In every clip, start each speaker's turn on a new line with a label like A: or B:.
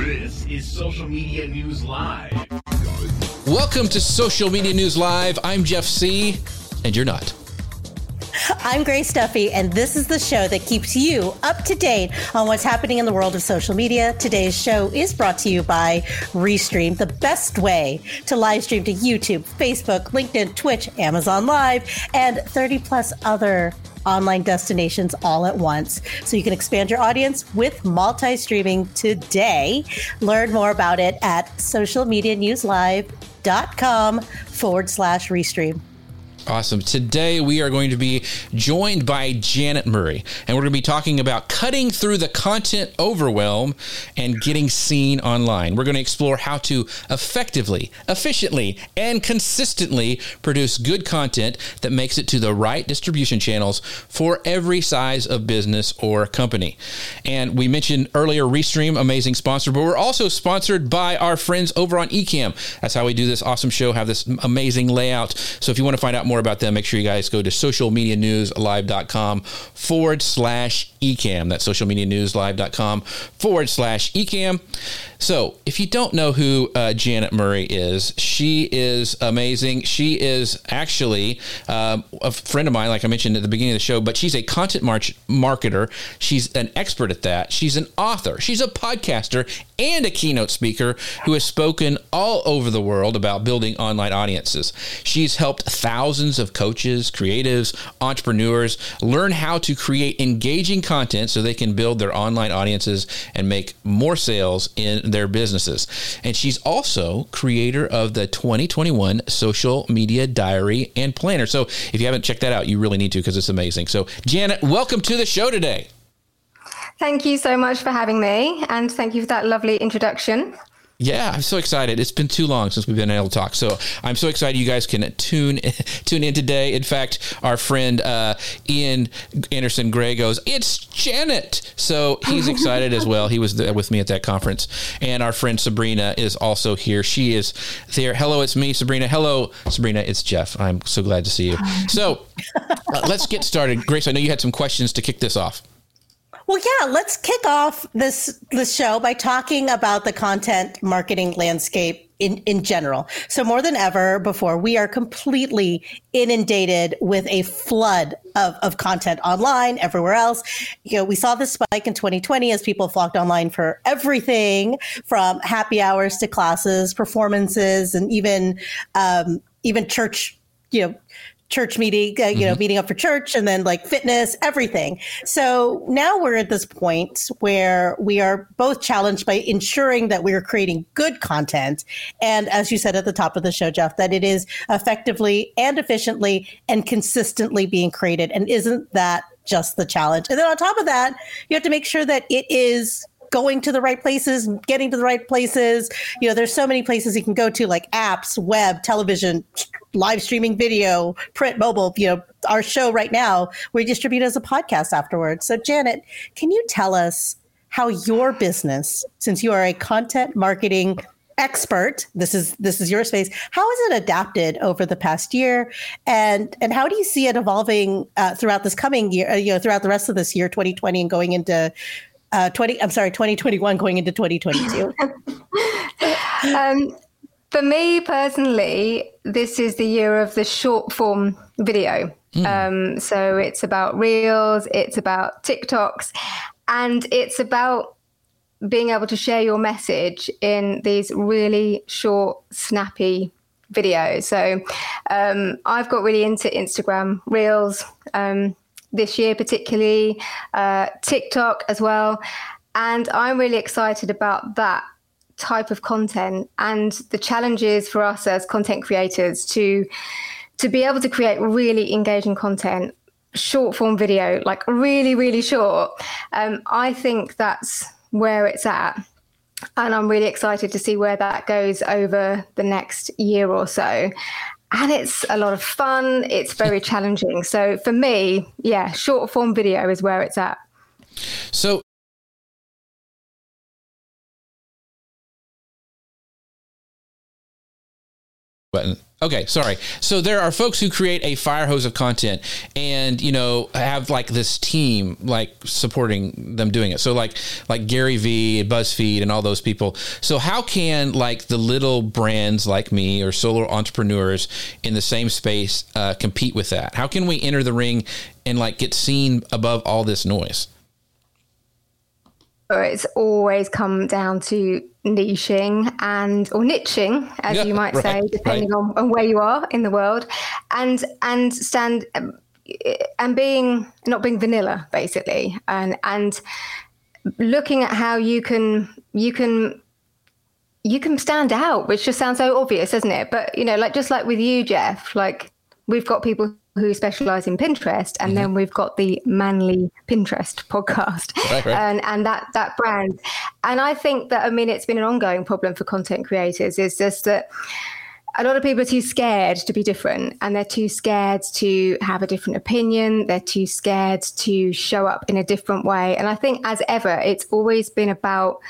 A: This is Social Media News Live.
B: Welcome to Social Media News Live. I'm Jeff Sieh, and you're not.
C: I'm Grace Duffy, and this is the show that keeps you up to date on what's happening in the world of social media. Today's show is brought to you by Restream, the best way to live stream to YouTube, Facebook, LinkedIn, Twitch, Amazon Live, and 30 plus other online destinations all at once. So you can expand your audience with multi streaming today. Learn more about it at socialmedianewslive.com forward slash restream.
B: Awesome. Today we are going to be joined by Janet Murray, and we're going to be talking about cutting through the content overwhelm and getting seen online. We're going to explore how to effectively, efficiently, and consistently produce good content that makes it to the right distribution channels for every size of business or company. And we mentioned earlier Restream, amazing sponsor, but we're also sponsored by our friends over on Ecamm. That's how we do this awesome show, have this amazing layout. So if you want to find out more about them, make sure you guys go to socialmedianewslive.com forward slash ecamm. That's socialmedianewslive.com forward slash ecamm. So, if you don't know who uh, Janet Murray is, she is amazing. She is actually um, a friend of mine, like I mentioned at the beginning of the show, but she's a content march marketer. She's an expert at that. She's an author. She's a podcaster and a keynote speaker who has spoken all over the world about building online audiences. She's helped thousands of coaches, creatives, entrepreneurs learn how to create engaging content so they can build their online audiences and make more sales in their businesses. And she's also creator of the 2021 Social Media Diary and Planner. So if you haven't checked that out, you really need to because it's amazing. So, Janet, welcome to the show today.
D: Thank you so much for having me, and thank you for that lovely introduction.
B: Yeah, I'm so excited. It's been too long since we've been able to talk. So I'm so excited you guys can tune tune in today. In fact, our friend uh, Ian Anderson Gray goes, "It's Janet," so he's excited as well. He was there with me at that conference, and our friend Sabrina is also here. She is there. Hello, it's me, Sabrina. Hello, Sabrina. It's Jeff. I'm so glad to see you. So uh, let's get started. Grace, I know you had some questions to kick this off.
C: Well, yeah, let's kick off this this show by talking about the content marketing landscape in, in general. So more than ever before, we are completely inundated with a flood of, of content online, everywhere else. You know, we saw this spike in 2020 as people flocked online for everything from happy hours to classes, performances, and even um, even church, you know, church meeting, uh, you mm-hmm. know, meeting up for church and then like fitness, everything. So now we're at this point where we are both challenged by ensuring that we are creating good content. And as you said at the top of the show, Jeff, that it is effectively and efficiently and consistently being created. And isn't that just the challenge? And then on top of that, you have to make sure that it is going to the right places, getting to the right places. You know, there's so many places you can go to, like apps, web, television, live streaming video, print, mobile. You know, our show right now we distribute as a podcast afterwards. So, Janet, can you tell us how your business, since you are a content marketing expert this is this is your space how has it adapted over the past year and and how do you see it evolving uh, throughout this coming year uh, you know throughout the rest of this year 2020 and going into uh, 20 i'm sorry 2021 going into 2022 um,
D: for me personally this is the year of the short form video mm. um, so it's about reels it's about tiktoks and it's about being able to share your message in these really short snappy videos. So um, I've got really into Instagram Reels um, this year, particularly uh, TikTok as well. And I'm really excited about that type of content and the challenges for us as content creators to to be able to create really engaging content short form video like really really short um, i think that's where it's at and I'm really excited to see where that goes over the next year or so. And it's a lot of fun. It's very challenging. So for me, yeah, short form video is where it's at.
B: So button. Okay, sorry. So there are folks who create a fire hose of content and, you know, have like this team like supporting them doing it. So like like Gary Vee, BuzzFeed and all those people. So how can like the little brands like me or solo entrepreneurs in the same space uh, compete with that? How can we enter the ring and like get seen above all this noise?
D: It's always come down to niching and or niching as yeah, you might right, say depending right. on, on where you are in the world. And and stand um, and being not being vanilla basically. And and looking at how you can you can you can stand out which just sounds so obvious doesn't it? But you know like just like with you jeff like we've got people who specialize in Pinterest, and mm-hmm. then we've got the Manly Pinterest podcast, right, right. and and that that brand. And I think that I mean it's been an ongoing problem for content creators. Is just that a lot of people are too scared to be different, and they're too scared to have a different opinion. They're too scared to show up in a different way. And I think, as ever, it's always been about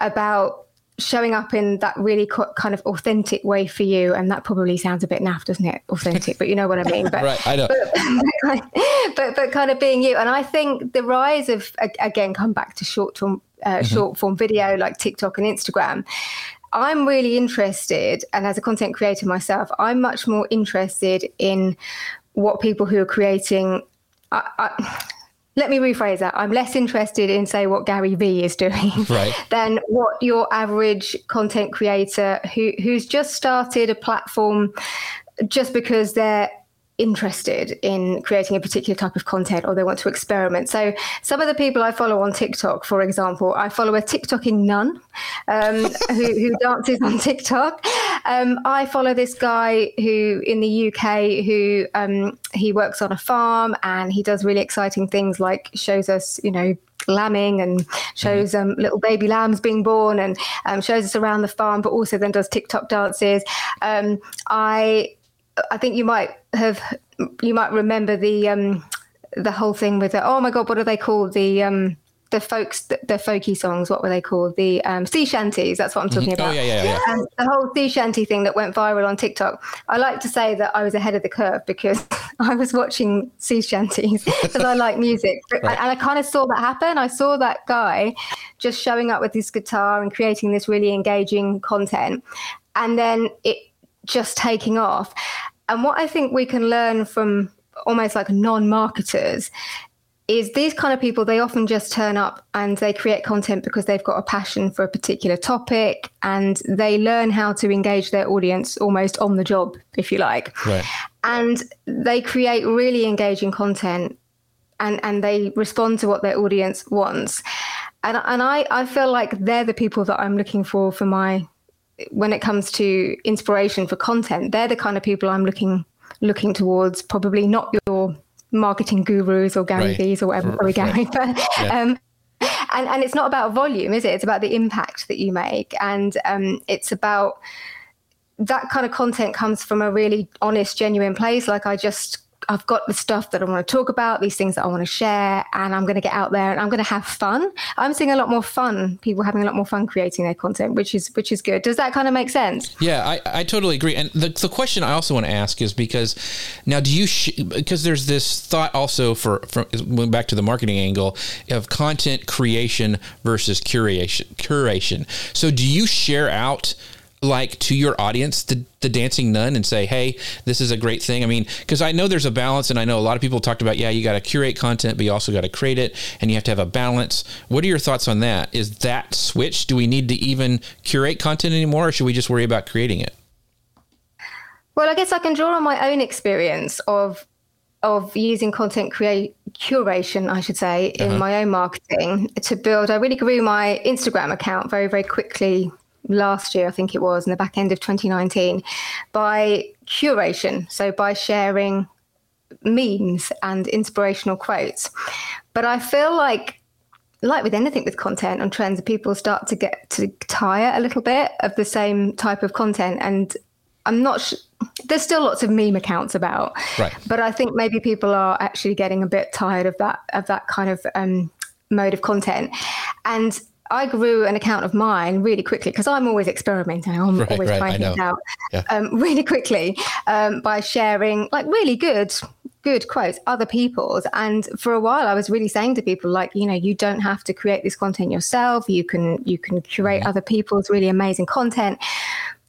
D: about showing up in that really co- kind of authentic way for you and that probably sounds a bit naff doesn't it? Authentic but you know what i mean. But,
B: right i know.
D: but, but, but kind of being you. And i think the rise of again come back to short form uh, mm-hmm. short form video like tiktok and instagram i'm really interested and as a content creator myself i'm much more interested in what people who are creating I, I, let me rephrase that. I'm less interested in, say, what Gary Vee is doing right. than what your average content creator who who's just started a platform just because they're interested in creating a particular type of content or they want to experiment. So some of the people I follow on TikTok, for example, I follow a TikToking nun um, who, who, dances on TikTok. Um, I follow this guy who in the UK who um, he works on a farm and he does really exciting things like shows us, you know, lambing and shows um, little baby lambs being born and um, shows us around the farm, but also then does TikTok dances. Um, I I think you might have you might remember the um the whole thing with the oh my god what are they called the um the folks the, the folky songs what were they called the um, sea shanties that's what i'm talking mm-hmm.
B: about oh, yeah, yeah, yeah.
D: And the whole sea shanty thing that went viral on tiktok i like to say that i was ahead of the curve because i was watching sea shanties because i like music right. and i kind of saw that happen i saw that guy just showing up with his guitar and creating this really engaging content and then it just taking off and what I think we can learn from almost like non marketers is these kind of people, they often just turn up and they create content because they've got a passion for a particular topic and they learn how to engage their audience almost on the job, if you like. Right. And they create really engaging content and, and they respond to what their audience wants. And, and I, I feel like they're the people that I'm looking for for my when it comes to inspiration for content, they're the kind of people I'm looking looking towards. Probably not your marketing gurus or Gary right. Vee's or whatever, sorry Gary, but yeah. um, and and it's not about volume, is it? It's about the impact that you make, and um, it's about that kind of content comes from a really honest, genuine place. Like I just I've got the stuff that I want to talk about, these things that I want to share, and I'm going to get out there and I'm going to have fun. I'm seeing a lot more fun, people having a lot more fun creating their content, which is which is good. Does that kind of make sense?
B: Yeah, I, I totally agree. And the, the question I also want to ask is because now do you sh- because there's this thought also for from going back to the marketing angle of content creation versus curation curation. So do you share out like to your audience the, the dancing nun and say hey this is a great thing i mean because i know there's a balance and i know a lot of people talked about yeah you got to curate content but you also got to create it and you have to have a balance what are your thoughts on that is that switch do we need to even curate content anymore or should we just worry about creating it
D: Well, I guess I can draw on my own experience of of using content create curation, I should say, in uh-huh. my own marketing to build. I really grew my Instagram account very, very quickly last year, I think it was, in the back end of 2019, by curation. So by sharing memes and inspirational quotes. But I feel like like with anything with content and trends, people start to get to tire a little bit of the same type of content. And I'm not. Sh- there's still lots of meme accounts about,
B: right.
D: but I think maybe people are actually getting a bit tired of that of that kind of um, mode of content. And I grew an account of mine really quickly because I'm always experimenting. I'm right, always right, trying things out yeah. um, really quickly um, by sharing like really good good quotes, other people's. And for a while I was really saying to people like, you know, you don't have to create this content yourself. You can you can curate mm-hmm. other people's really amazing content.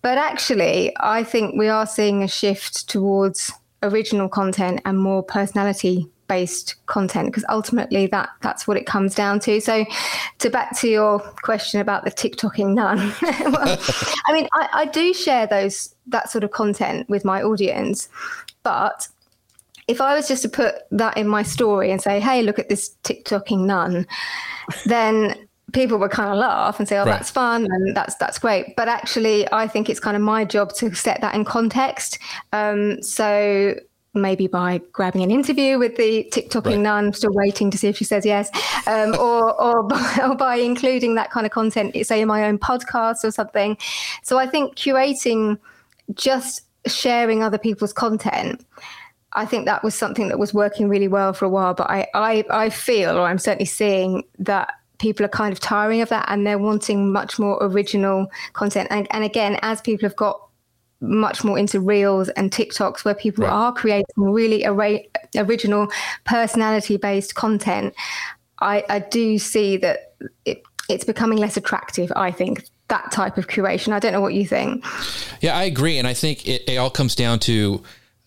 D: But actually, I think we are seeing a shift towards original content and more personality based content because ultimately that that's what it comes down to so to back to your question about the tiktoking nun well, i mean I, I do share those that sort of content with my audience but if I was just to put that in my story and say, hey, look at this TikToking nun, then people would kind of laugh and say, "Oh, right. that's fun and that's that's great." But actually, I think it's kind of my job to set that in context. Um, so maybe by grabbing an interview with the TikToking right. nun, still waiting to see if she says yes, um, or or by, or by including that kind of content, say in my own podcast or something. So I think curating, just sharing other people's content I think that was something that was working really well for a while. But I, I, I feel, or I'm certainly seeing that people are kind of tiring of that and they're wanting much more original content. And, and again, as people have got much more into reels and TikToks where people right. are creating really ara- original personality based content, I, I do see that it, it's becoming less attractive, I think, that type of curation. I don't know what you think.
B: Yeah, I agree. And I think it, it all comes down to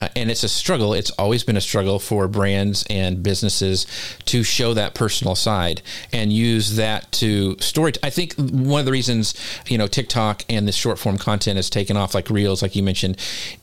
B: Uh, and it's a struggle. It's always been a struggle for brands and businesses to show that personal side and use that to story. I think one of the reasons you know TikTok and this short form content has taken off, like Reels, like you mentioned,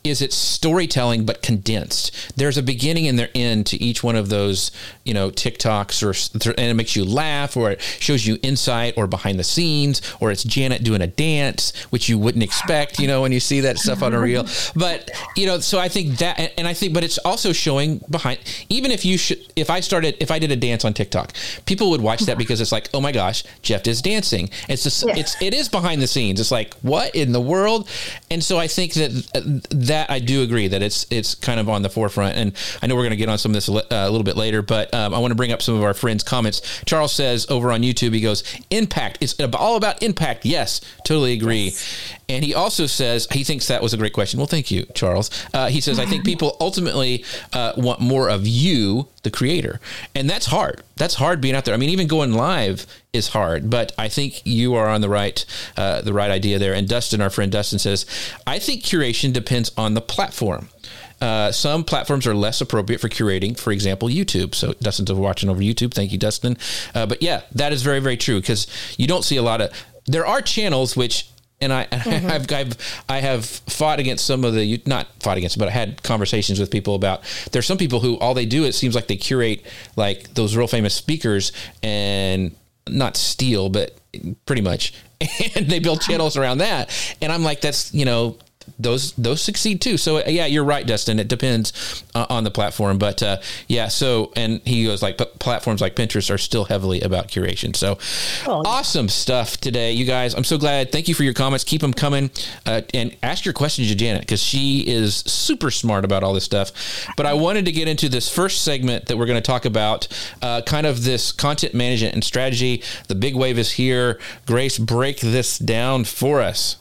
B: is it's storytelling but condensed. There's a beginning and their end to each one of those you know TikToks, or and it makes you laugh, or it shows you insight or behind the scenes, or it's Janet doing a dance, which you wouldn't expect, you know, when you see that stuff on a reel. But you know, so I think that that and I think but it's also showing behind even if you should if I started if I did a dance on TikTok people would watch that because it's like oh my gosh Jeff is dancing. It's just yeah. it's it is behind the scenes. It's like what in the world and so I think that that I do agree that it's it's kind of on the forefront and I know we're going to get on some of this a, a little bit later but um, I want to bring up some of our friends comments Charles says over on YouTube he goes impact it's all about impact yes totally agree yes. And he also says he thinks that was a great question. Well, thank you, Charles. Uh, he says I think people ultimately uh, want more of you, the creator, and that's hard. That's hard being out there. I mean, even going live is hard. But I think you are on the right uh, the right idea there. And Dustin, our friend Dustin, says I think curation depends on the platform. Uh, some platforms are less appropriate for curating. For example, YouTube. So Dustin's watching over YouTube. Thank you, Dustin. Uh, but yeah, that is very, very true because you don't see a lot of. There are channels which and I, mm-hmm. I've, I've, I have fought against some of the not fought against, but I had conversations with people about. There's some people who all they do it seems like they curate like those real famous speakers and not steal, but pretty much, and they build channels around that. And I'm like, that's you know those those succeed too. So yeah, you're right, Dustin. It depends uh, on the platform, but uh, yeah. So and he goes like, but platforms like Pinterest are still heavily about curation. So oh. awesome stuff today, you guys. I'm so glad. Thank you for your comments. Keep them coming, uh, and ask your questions to Janet because she is super smart about all this stuff. But I wanted to get into this first segment that we're going to talk about, uh, kind of this content management and strategy. The big wave is here. Grace, break this down for us.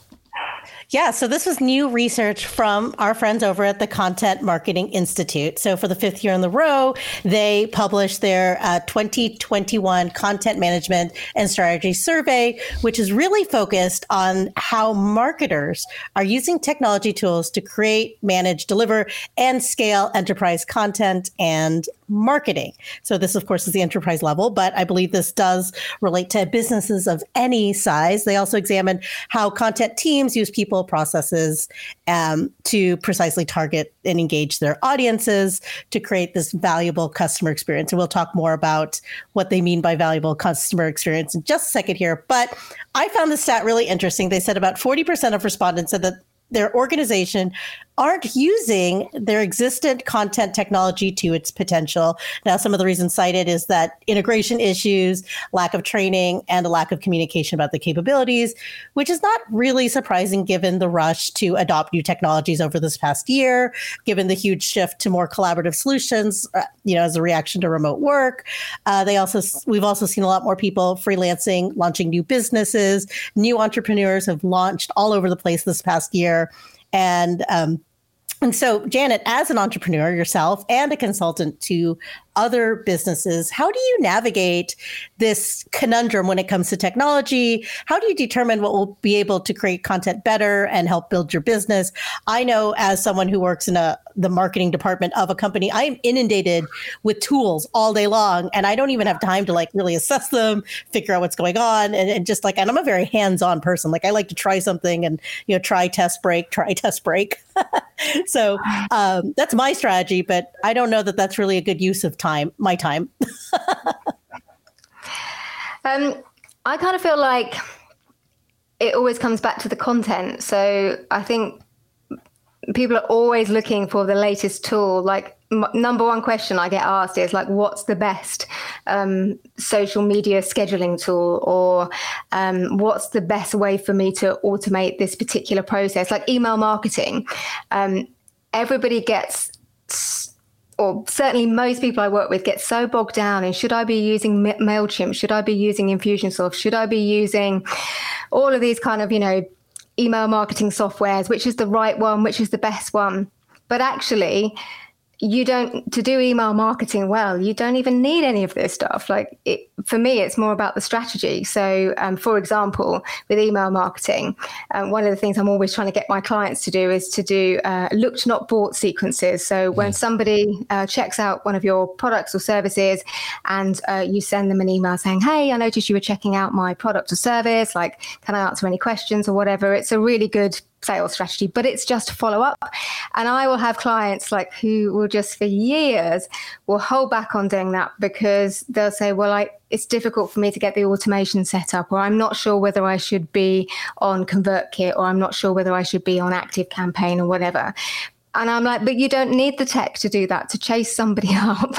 C: Yeah, so this was new research from our friends over at the Content Marketing Institute. So for the fifth year in the row, they published their uh, 2021 Content Management and Strategy Survey, which is really focused on how marketers are using technology tools to create, manage, deliver, and scale enterprise content and marketing. So this, of course, is the enterprise level, but I believe this does relate to businesses of any size. They also examined how content teams use people processes um, to precisely target and engage their audiences to create this valuable customer experience. And we'll talk more about what they mean by valuable customer experience in just a second here. But I found the stat really interesting. They said about 40% of respondents said that their organization aren't using their existent content technology to its potential. Now, some of the reasons cited is that integration issues, lack of training, and a lack of communication about the capabilities, which is not really surprising given the rush to adopt new technologies over this past year, given the huge shift to more collaborative solutions, uh, you know, as a reaction to remote work. Uh, they also, we've also seen a lot more people freelancing, launching new businesses. New entrepreneurs have launched all over the place this past year. And um, and so, Janet, as an entrepreneur yourself and a consultant to other businesses, how do you navigate this conundrum when it comes to technology? How do you determine what will be able to create content better and help build your business? I know as someone who works in a the marketing department of a company, I am inundated with tools all day long and I don't even have time to like really assess them, figure out what's going on and, and just like and I'm a very hands-on person. Like I like to try something and you know try test break, try test break. so um, that's my strategy, but I don't know that that's really a good use of time, my time.
D: um, I kind of feel like it always comes back to the content. So I think people are always looking for the latest tool. Like m- number one question I get asked is like, what's the best um, social media scheduling tool, or um, what's the best way for me to automate this particular process? Like email marketing, um, everybody gets or certainly most people I work with get so bogged down in should I be using MailChimp? Should I be using Infusionsoft? Should I be using all of these kind of, you know, email marketing softwares? Which is the right one? Which is the best one? But actually, you don't to do email marketing well you don't even need any of this stuff. Like it, for me it's more about the strategy. So um, for example with email marketing um, one of the things i'm always trying to get my clients to do is to do uh, looked not bought sequences. So when mm. somebody uh, checks out one of your products or services and uh, you send them an email saying hey i noticed you were checking out my product or service. Like can i answer any questions or whatever? It's a really good sales strategy, but it's just follow up. And I will have clients like who will just for years will hold back on doing that because they'll say, well, I, it's difficult for me to get the automation set up, or I'm not sure whether I should be on ConvertKit, or I'm not sure whether I should be on Active Campaign or whatever. And I'm like, but you don't need the tech to do that, to chase somebody up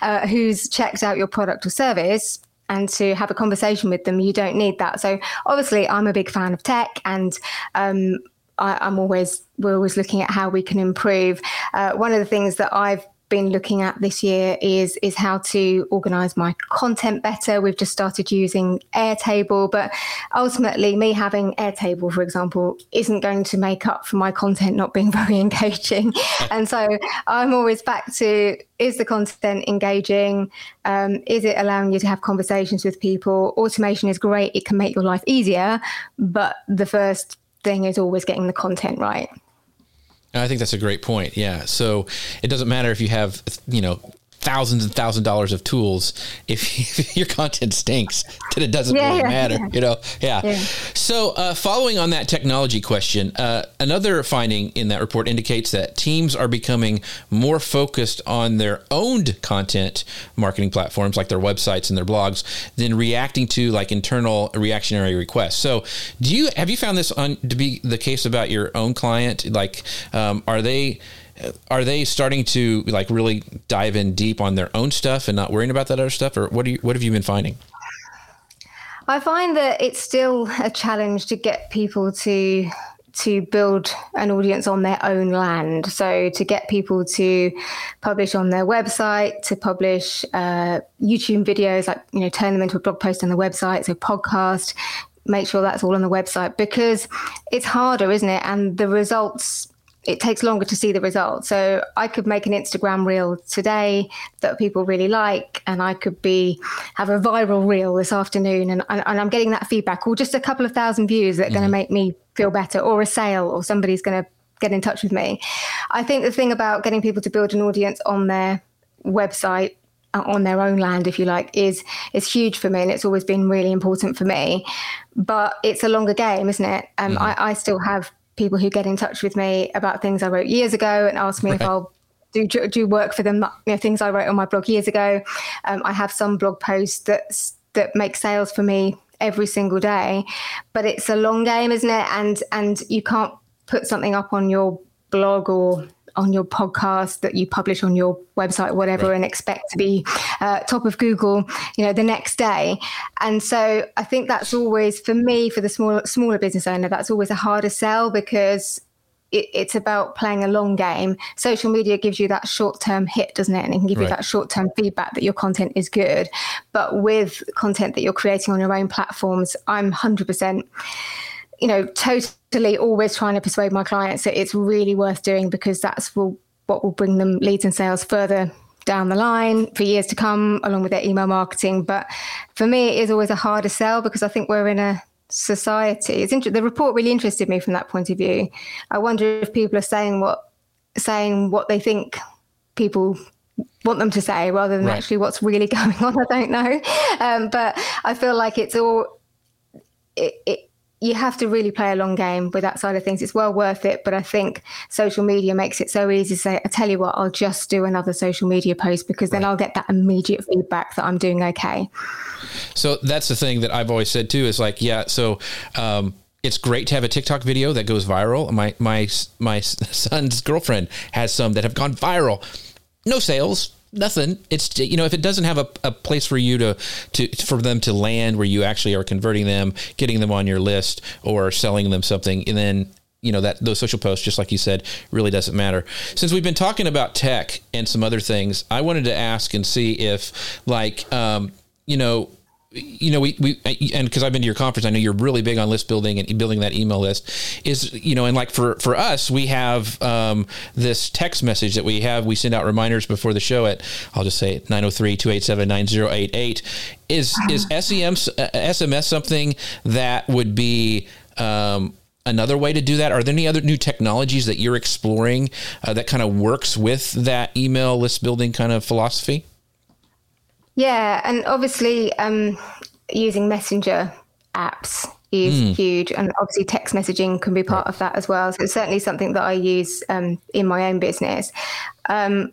D: uh, who's checked out your product or service and to have a conversation with them. You don't need that. So obviously, I'm a big fan of tech, and um, I, am always we're always looking at how we can improve. Uh, one of the things that I've been looking at this year is is how to organize my content better. We've just started using Airtable, but ultimately me having Airtable, for example, isn't going to make up for my content not being very engaging. and so I'm always back to is the content engaging? Um, is it allowing you to have conversations with people? Automation is great, it can make your life easier, but the first thing is always getting the content right.
B: I think that's a great point. Yeah. So it doesn't matter if you have, you know, thousands and thousand dollars of tools if, if your content stinks then it doesn't yeah, really yeah, matter yeah. you know? Yeah, so uh, following on that technology question uh, another finding in that report indicates that teams are becoming more focused on their owned content marketing platforms like their websites and their blogs than reacting to like internal reactionary requests. So do you have you found this on to be the case about your own client? Like um, are they are they starting to like really dive in deep on their own stuff and not worrying about that other stuff? Or what do you what have you been finding?
D: I find that it's still a challenge to get people to to build an audience on their own land. So to get people to publish on their website to publish uh, youtube videos like you know turn them into a blog post on the website so podcast make sure that's all on the website because it's harder isn't it? And the results it takes longer to see the results. So I could make an Instagram reel today that people really like, and I could be have a viral reel this afternoon, and, and, and I'm getting that feedback, or just a couple of thousand views that are mm-hmm. going to make me feel better, or a sale, or somebody's going to get in touch with me. I think the thing about getting people to build an audience on their website uh, on their own land, if you like, is is huge for me, and it's always been really important for me. But it's a longer game, isn't it? Um, mm-hmm. I, I still have people who get in touch with me about things I wrote years ago and ask me right. if I'll do do work for them. You know, things I wrote on my blog years ago. Um, I have some blog posts that that make sales for me every single day, but it's a long game, isn't it? And and you can't put something up on your blog or on your podcast that you publish on your website, whatever, right. and expect to be uh, top of Google, you know, the next day. And so I think that's always for me, for the small smaller business owner, that's always a harder sell because it, it's about playing a long game. Social media gives you that short term hit, doesn't it? And it can give right. you that short term feedback that your content is good. But with content that you're creating on your own platforms, I'm 100% you know, totally always trying to persuade my clients that it's really worth doing because that's will, what will bring them leads and sales further down the line for years to come, along with their email marketing. But for me, it is always a harder sell because I think we're in a society. It's inter- the report really interested me from that point of view. I wonder if people are saying what saying what they think people want them to say rather than right. actually what's really going on. I don't know, um, but I feel like it's all it, it you have to really play a long game with that side of things. It's well worth it, but I think social media makes it so easy to say, I tell you what, I'll just do another social media post because then right. I'll get that immediate feedback that I'm doing okay.
B: So that's the thing that I've always said too is like, yeah, so um, it's great to have a TikTok video that goes viral. My my my son's girlfriend has some that have gone viral. No sales, nothing. It's you know if it doesn't have a, a place for you to to for them to land where you actually are converting them, getting them on your list, or selling them something, and then you know that those social posts, just like you said, really doesn't matter. Since we've been talking about tech and some other things, I wanted to ask and see if like um, you know you know, we, we and because I've been to your conference, I know you're really big on list building and building that email list. Is you know, and like for for us, we have um, this text message that we have. We send out reminders before the show at I'll just say 903-287-9088. Is is SEM uh, SMS something that would be um, another way to do that? Are there any other new technologies that you're exploring uh, that kind of works with that email list building kind of philosophy?
D: Yeah, and obviously um, using messenger apps is mm. huge, and obviously text messaging can be part right. of that as well. So it's certainly something that I use um, in my own business. Um,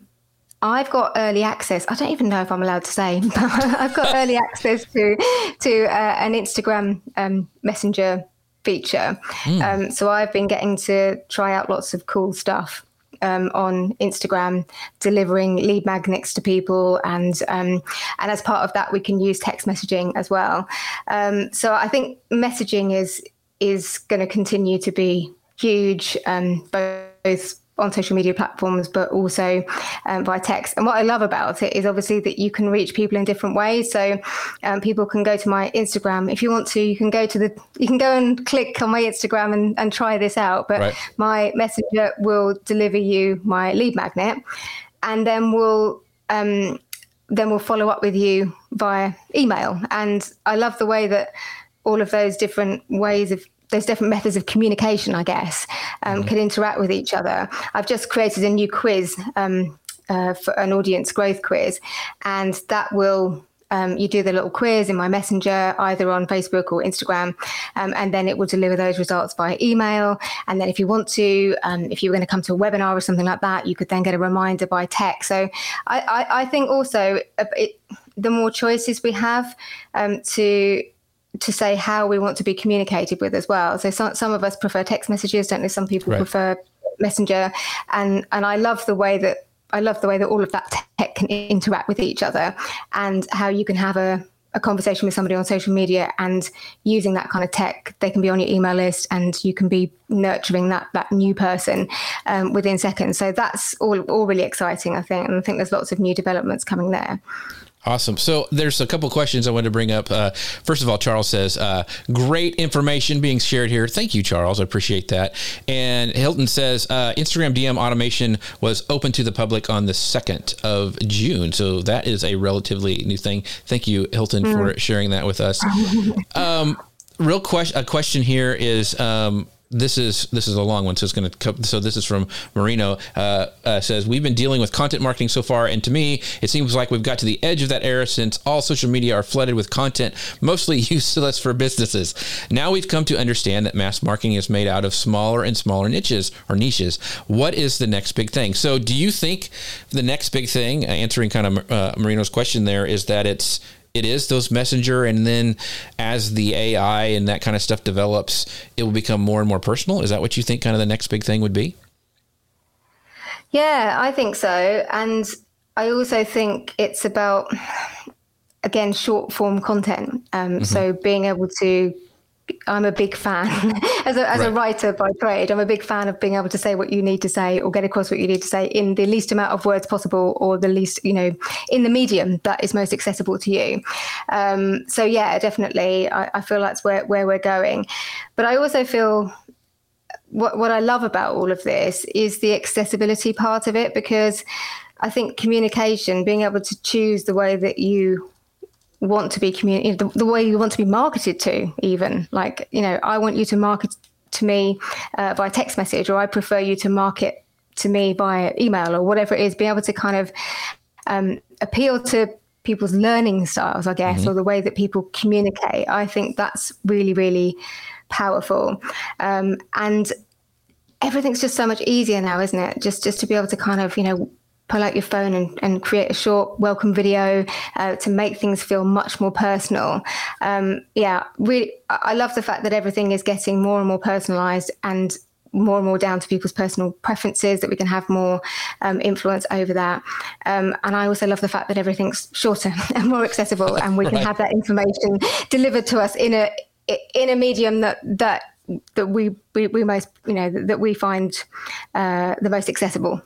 D: I've got early access. I don't even know if I'm allowed to say, but I've got early access to to uh, an Instagram um, messenger feature. Mm. so I've been getting to try out lots of cool stuff um, on Instagram, delivering lead magnets to people, and um, and as part of that, we can use text messaging as well. Um, so I think messaging is is going to continue to be huge, um, both on social media platforms, but also um, via text. And what I love about it is obviously that you can reach people in different ways. So um, people can go to my Instagram if you want to. You can go to the you can go and click on my Instagram and, and try this out. But right. my messenger will deliver you my lead magnet, and then we'll um, then we'll follow up with you via email. And I love the way that all of those different ways of those different methods of communication, I guess, um, mm-hmm. can interact with each other. I've just created a new quiz um, uh, for an audience growth quiz, and that will. Um, you do the little quiz in my messenger, either on Facebook or Instagram, um, and then it will deliver those results via email. And then, if you want to, um, if you were going to come to a webinar or something like that, you could then get a reminder by text. So, I, I, I think also uh, it, the more choices we have um, to to say how we want to be communicated with as well. So some, some of us prefer text messages, don't know. Some people right. prefer messenger, and and I love the way that I love the way that all of that tech can interact with each other, and how you can have a a conversation with somebody on social media and using that kind of tech, they can be on your email list and you can be nurturing that that new person um, within seconds. So that's all all really exciting, I think, and I think there's lots of new developments coming there.
B: Awesome. So there's a couple questions I wanted to bring up. Uh, first of all, Charles says, uh, great information being shared here. Thank you, Charles. I appreciate that. And Hilton says, uh, Instagram DM automation was open to the public on the 2nd of June. So that is a relatively new thing. Thank you, Hilton, mm. for sharing that with us. Um, real question, a question here is, um, this is this is a long one, so it's going to come. So this is from Marino. Uh, uh, says we've been dealing with content marketing so far, and to me, it seems like we've got to the edge of that era since all social media are flooded with content, mostly useless for businesses. Now we've come to understand that mass marketing is made out of smaller and smaller niches or niches. What is the next big thing? So, do you think the next big thing, uh, answering kind of uh, Marino's question there, is that it's it is those messenger and then as the ai and that kind of stuff develops it will become more and more personal. Is that what you think kind of the next big thing would be?
D: Yeah i think so. And i also think it's about again short form content. Um, mm-hmm. so being able to I'm a big fan as, a, as right. a writer by trade. I'm a big fan of being able to say what you need to say or get across what you need to say in the least amount of words possible or the least, you know, in the medium that is most accessible to you. Um, so yeah, definitely, I, I feel that's where where we're going. But I also feel what what I love about all of this is the accessibility part of it because I think communication, being able to choose the way that you want to be community the, the, way you want to be marketed to, even like, you know, I want you to market to me uh, via text message, or I prefer you to market to me by email, or whatever it is, be able to kind of um, appeal to people's learning styles, I guess, mm-hmm. or the way that people communicate. I think that's really, really powerful. Um, and everything's just so much easier now, isn't it? Just just to be able to kind of, you know, pull out your phone and, and create a short welcome video uh, to make things feel much more personal. Um, yeah, really, I love the fact that everything is getting more and more personalized and more and more down to people's personal preferences, that we can have more um, influence over that. Um, and I also love the fact that everything's shorter and more accessible, and we right. can have that information delivered to us in a in a medium that that that we we, we most you know that we find uh, the most accessible.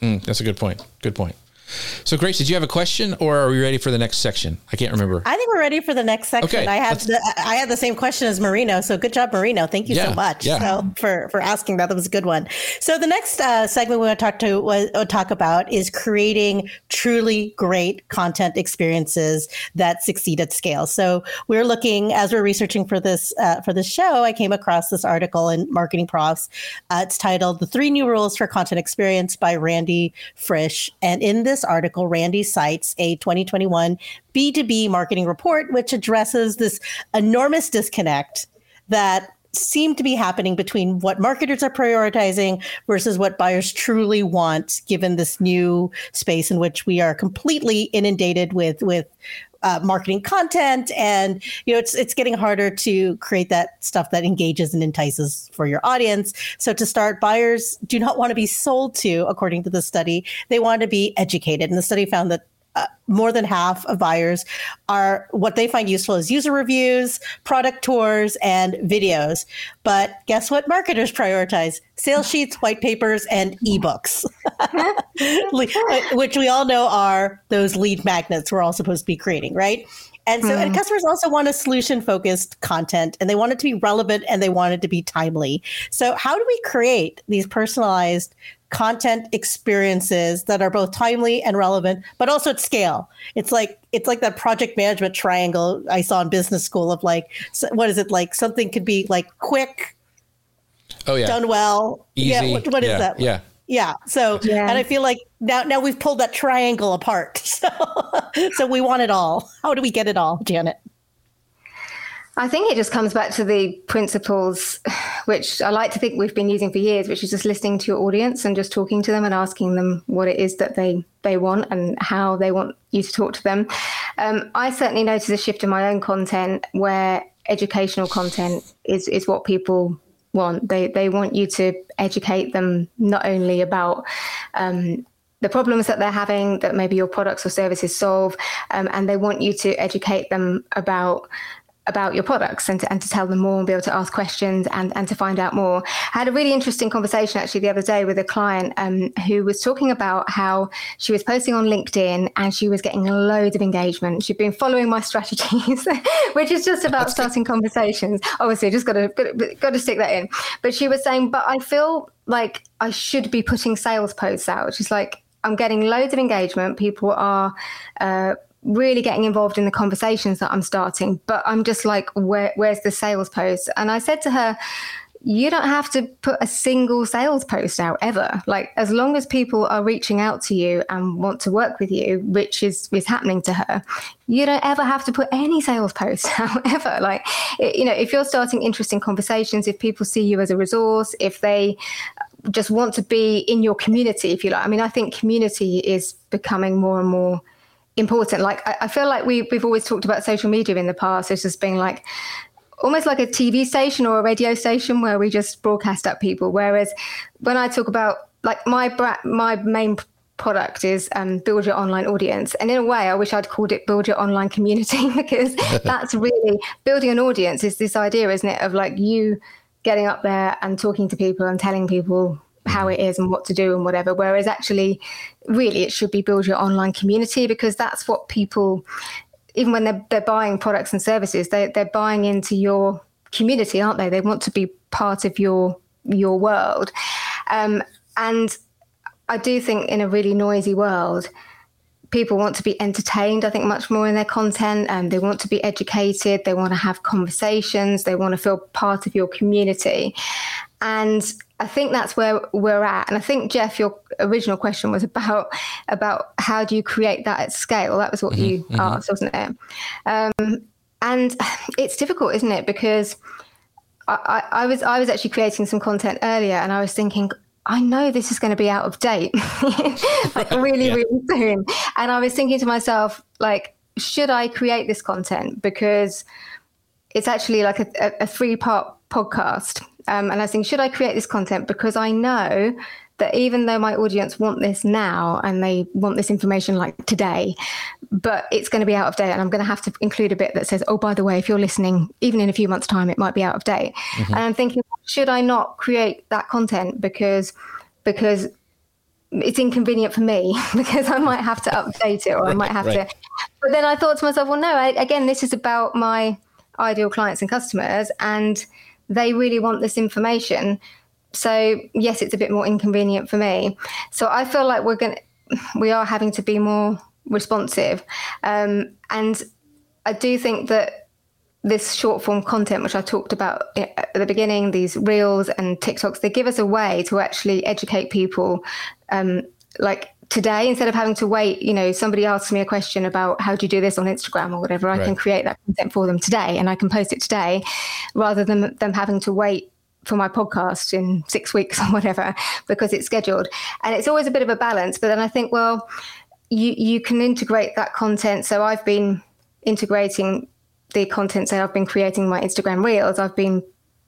B: Mm, that's a good point. Good point. So, Grace, did you have a question, or are we ready for the next section? I can't remember.
C: I think we're ready for the next section. Okay, I have the, I had the same question as Marino, so good job, Marino. Thank you yeah, so much yeah. so for for asking that. That was a good one. So, the next uh, segment we want to talk to was, uh, talk about is creating truly great content experiences that succeed at scale. So, we're looking as we're researching for this uh, for this show. I came across this article in Marketing Profs. Uh, it's titled "The Three New Rules for Content Experience" by Randy Frisch, and in this this article, Randy cites a 2021 B2B marketing report, which addresses this enormous disconnect that seemed to be happening between what marketers are prioritizing versus what buyers truly want given this new space in which we are completely inundated with with uh, marketing content and you know it's it's getting harder to create that stuff that engages and entices for your audience. So to start buyers do not want to be sold to according to the study. They want to be educated. And the study found that uh, more than half of buyers are what they find useful is user reviews, product tours, and videos. But guess what marketers prioritize? Sales sheets, white papers, and ebooks, uh, which we all know are those lead magnets we're all supposed to be creating, right? And so, mm. and hmm. customers also want a solution focused content and they want it to be relevant and they want it to be timely. So, how do we create these personalized content experiences that are both timely and relevant, but also at scale. It's like it's like that project management triangle I saw in business school of like what is it like something could be like quick,
B: oh yeah,
C: done well,
B: easy,
C: yeah. What, what is
B: yeah,
C: that?
B: Yeah.
C: Yeah. So, yeah. and I feel like now, now we've pulled that triangle apart. So, so we want it all. How do we get it all, Janet?
D: I think it just comes back to the principles, which I like to think we've been using for years, which is just listening to your audience and just talking to them and asking them what it is that they they want and how they want you to talk to them. Um, I certainly noticed a shift in my own content where educational content is is what people want. They they want you to educate them not only about um, the problems that they're having that maybe your products or services solve, um, and they want you to educate them about about your products and to, and to tell them more and be able to ask questions and, and to find out more. I had a really interesting conversation actually the other day with a client um, who was talking about how she was posting on LinkedIn and she was getting loads of engagement. She'd been following my strategies, which is just about That's starting good. conversations. Obviously, just got to got to stick that in. But she was saying, but I feel like I should be putting sales posts out. She's like, I'm getting loads of engagement. People are uh, really getting involved in the conversations that I'm starting, but I'm just like, where, where's the sales post? And I said to her, you don't have to put a single sales post out ever. Like as long as people are reaching out to you and want to work with you, which is is happening to her, you don't ever have to put any sales posts out ever. Like you know, if you're starting interesting conversations, if people see you as a resource, if they just want to be in your community, if you like. I mean, I think community is becoming more and more important. Like I, I feel like we we've always talked about social media in the past as just being like almost like a TV station or a radio station where we just broadcast at people. Whereas when I talk about like my bra- my main product is um, build your online audience, and in a way, I wish I'd called it build your online community because that's really building an audience is this idea, isn't it, of like you getting up there and talking to people and telling people how it is and what to do and whatever. Whereas actually, really, it should be build your online community because that's what people even when they're, they're buying products and services, they, they're buying into your community, aren't they? They want to be part of your your world. Um, and I do think in a really noisy world, people want to be entertained, I think, much more in their content. And they want to be educated. They want to have conversations. They want to feel part of your community. And I think that's where we're at. And I think Jeff, your original question was about about how do you create that at scale? That was what mm-hmm, you mm-hmm. asked, wasn't it? Um, and it's difficult, isn't it? Because I, I, I, was I was actually creating some content earlier, and I was thinking. I know this is going to be out of date, like really, yeah. really soon. And I was thinking to myself, like, should I create this content because it's actually like a, a, a three part podcast um, and I was thinking, should I create this content? Because I know that even though my audience want this now and they want this information like today, but it's going to be out of date. And I'm going to have to include a bit that says, oh, by the way, if you're listening, even in a few months' time, it might be out of date. Mm-hmm. And I'm thinking, should I not create that content because because it's inconvenient for me because I might have to update it or I might have right. to. But then I thought to myself, well, no, I, again, this is about my ideal clients and customers. And they really want this information. So yes, it's a bit more inconvenient for me. So I feel like we're going we are having to be more responsive. Um, and I do think that this short form content, which I talked about at the beginning, these reels and TikToks, they give us a way to actually educate people. Um, like today, instead of having to wait, you know, somebody asks me a question about how do you do this on Instagram or whatever, I right. can create that content for them today and I can post it today rather than them having to wait for my podcast in six weeks or whatever because it's scheduled. And it's always a bit of a balance. But then I think, well, you, you can integrate that content. So I've been integrating the content. So I've been creating my Instagram reels. I've been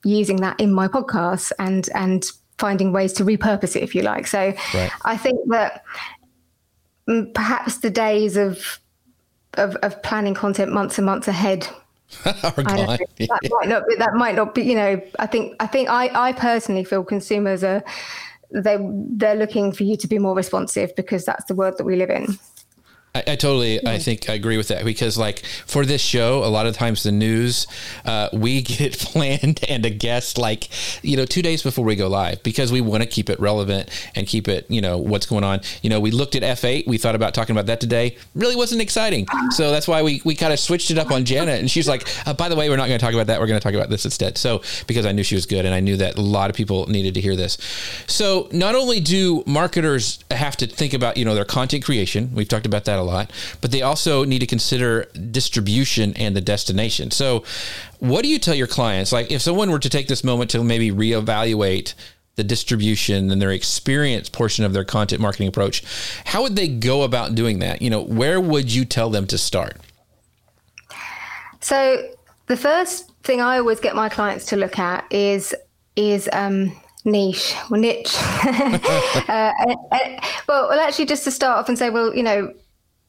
D: using that in my podcast and and finding ways to repurpose it, if you like. So right. I think that mm, perhaps the days of, of, of planning content months and months ahead that might not be, that might not be you know i think i think i i personally feel consumers are they they're looking for you to be more responsive because that's the world that we live in
B: I, I, totally, I think I agree with that because, like, for this show, a lot of times the news, uh, we get it planned and a guest like, you know, two days before we go live because we want to keep it relevant and keep it, you know, what's going on. You know, we looked at F8, we thought about talking about that today. Really wasn't exciting. So that's why we, we kind of switched it up on Janet. And she's like, uh, by the way, we're not going to talk about that. We're going to talk about this instead. So, because I knew she was good and I knew that a lot of people needed to hear this. So, not only do marketers have to think about, you know, their content creation, we've talked about that a lot, but they also need to consider distribution and the destination. So, what do you tell your clients? Like, if someone were to take this moment to maybe reevaluate the distribution and their experience portion of their content marketing approach, how would they go about doing that? You know, where would you tell them to start?
D: So, the first thing I always get my clients to look at is is um, niche or niche. uh, well, well, actually, just to start off and say, well, you know,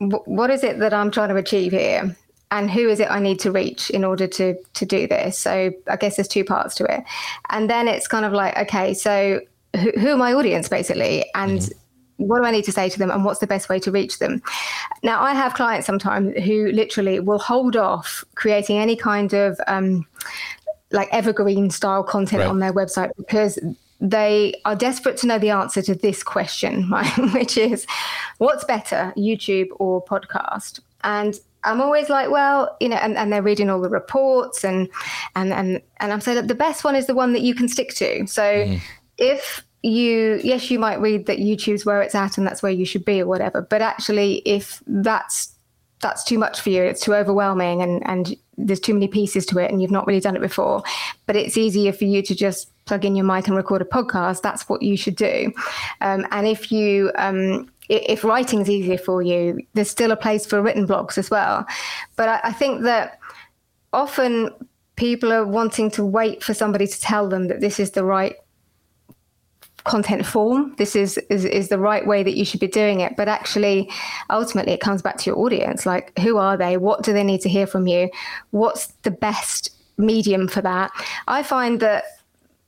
D: what is it that I'm trying to achieve here? And who is it I need to reach in order to to do this? So I guess there's two parts to it, and then it's kind of like, okay, so who, who are my audience basically, and mm-hmm. what do I need to say to them, and what's the best way to reach them? Now I have clients sometimes who literally will hold off creating any kind of um, like evergreen style content right. on their website because they are desperate to know the answer to this question, right? which is what's better, YouTube or podcast? And I'm always like, well, you know, and, and they're reading all the reports and and and and I'm saying that the best one is the one that you can stick to. So mm. if you yes you might read that youtube's where it's at and that's where you should be or whatever but actually if that's that's too much for you it's too overwhelming and and there's too many pieces to it and you've not really done it before but it's easier for you to just plug in your mic and record a podcast that's what you should do. Um, and if you um, if is easier for you there's still a place for written blogs as well. But I, I think that often people are wanting to wait for somebody to tell them that this is the right content form this is, is is the right way that you should be doing it. But actually ultimately it comes back to your audience. Like who are they? What do they need to hear from you? What's the best medium for that? I find that